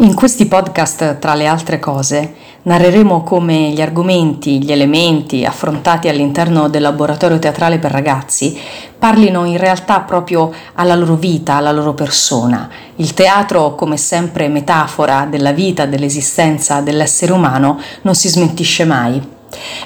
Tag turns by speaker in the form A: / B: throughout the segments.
A: In questi podcast, tra le altre cose, narreremo come gli argomenti, gli elementi affrontati all'interno del laboratorio teatrale per ragazzi parlino in realtà proprio alla loro vita, alla loro persona. Il teatro, come sempre metafora della vita, dell'esistenza dell'essere umano, non si smentisce mai.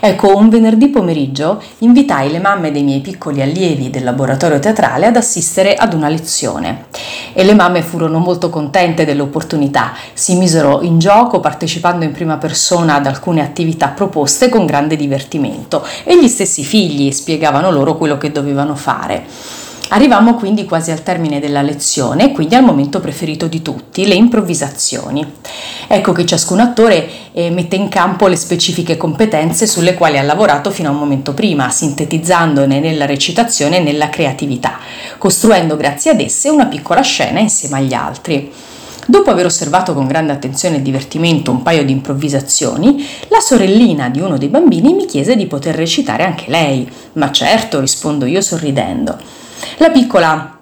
A: Ecco, un venerdì pomeriggio invitai le mamme dei miei piccoli allievi del laboratorio teatrale ad assistere ad una lezione. E le mamme furono molto contente dell'opportunità, si misero in gioco partecipando in prima persona ad alcune attività proposte con grande divertimento. E gli stessi figli spiegavano loro quello che dovevano fare. Arrivammo quindi quasi al termine della lezione, quindi al momento preferito di tutti, le improvvisazioni. Ecco che ciascun attore eh, mette in campo le specifiche competenze sulle quali ha lavorato fino a un momento prima, sintetizzandone nella recitazione e nella creatività, costruendo grazie ad esse una piccola scena insieme agli altri. Dopo aver osservato con grande attenzione e divertimento un paio di improvvisazioni, la sorellina di uno dei bambini mi chiese di poter recitare anche lei. Ma certo, rispondo io sorridendo. La piccola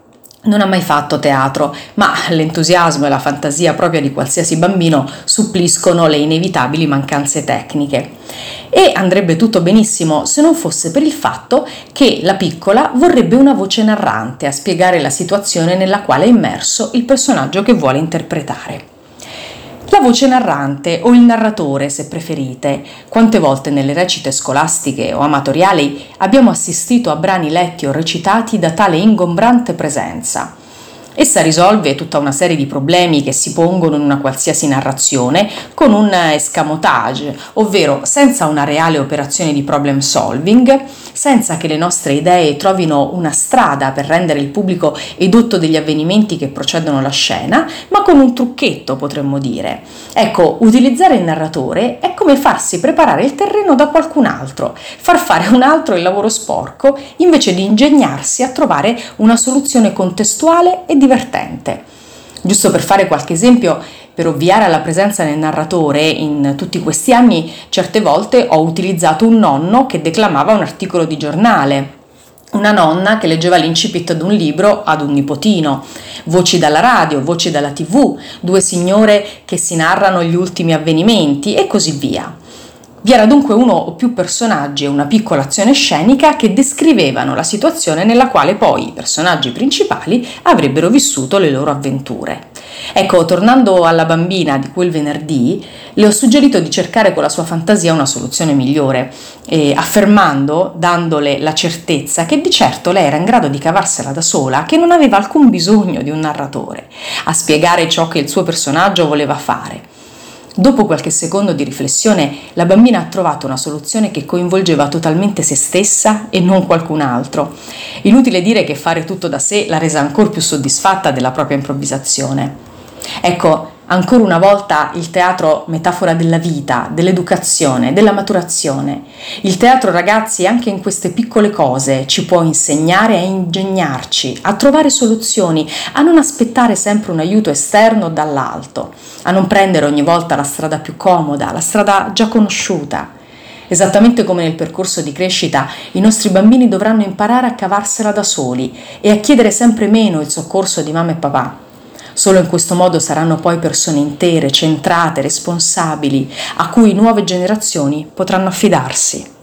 A: non ha mai fatto teatro, ma l'entusiasmo e la fantasia propria di qualsiasi bambino suppliscono le inevitabili mancanze tecniche. E andrebbe tutto benissimo se non fosse per il fatto che la piccola vorrebbe una voce narrante a spiegare la situazione nella quale è immerso il personaggio che vuole interpretare. La voce narrante o il narratore, se preferite. Quante volte nelle recite scolastiche o amatoriali abbiamo assistito a brani letti o recitati da tale ingombrante presenza? Essa risolve tutta una serie di problemi che si pongono in una qualsiasi narrazione con un escamotage, ovvero senza una reale operazione di problem solving, senza che le nostre idee trovino una strada per rendere il pubblico edotto degli avvenimenti che procedono alla scena, ma con un trucchetto potremmo dire. Ecco, utilizzare il narratore è come farsi preparare il terreno da qualcun altro, far fare a un altro il lavoro sporco invece di ingegnarsi a trovare una soluzione contestuale e divertente. Giusto per fare qualche esempio, per ovviare alla presenza del narratore in tutti questi anni, certe volte ho utilizzato un nonno che declamava un articolo di giornale, una nonna che leggeva l'incipit ad un libro ad un nipotino, voci dalla radio, voci dalla tv, due signore che si narrano gli ultimi avvenimenti e così via. Vi era dunque uno o più personaggi e una piccola azione scenica che descrivevano la situazione nella quale poi i personaggi principali avrebbero vissuto le loro avventure. Ecco, tornando alla bambina di quel venerdì, le ho suggerito di cercare con la sua fantasia una soluzione migliore, eh, affermando, dandole la certezza che di certo lei era in grado di cavarsela da sola, che non aveva alcun bisogno di un narratore, a spiegare ciò che il suo personaggio voleva fare. Dopo qualche secondo di riflessione, la bambina ha trovato una soluzione che coinvolgeva totalmente se stessa e non qualcun altro. Inutile dire che fare tutto da sé l'ha resa ancora più soddisfatta della propria improvvisazione. Ecco, ancora una volta il teatro metafora della vita, dell'educazione, della maturazione. Il teatro, ragazzi, anche in queste piccole cose ci può insegnare a ingegnarci, a trovare soluzioni, a non aspettare sempre un aiuto esterno dall'alto, a non prendere ogni volta la strada più comoda, la strada già conosciuta. Esattamente come nel percorso di crescita, i nostri bambini dovranno imparare a cavarsela da soli e a chiedere sempre meno il soccorso di mamma e papà Solo in questo modo saranno poi persone intere, centrate, responsabili, a cui nuove generazioni potranno affidarsi.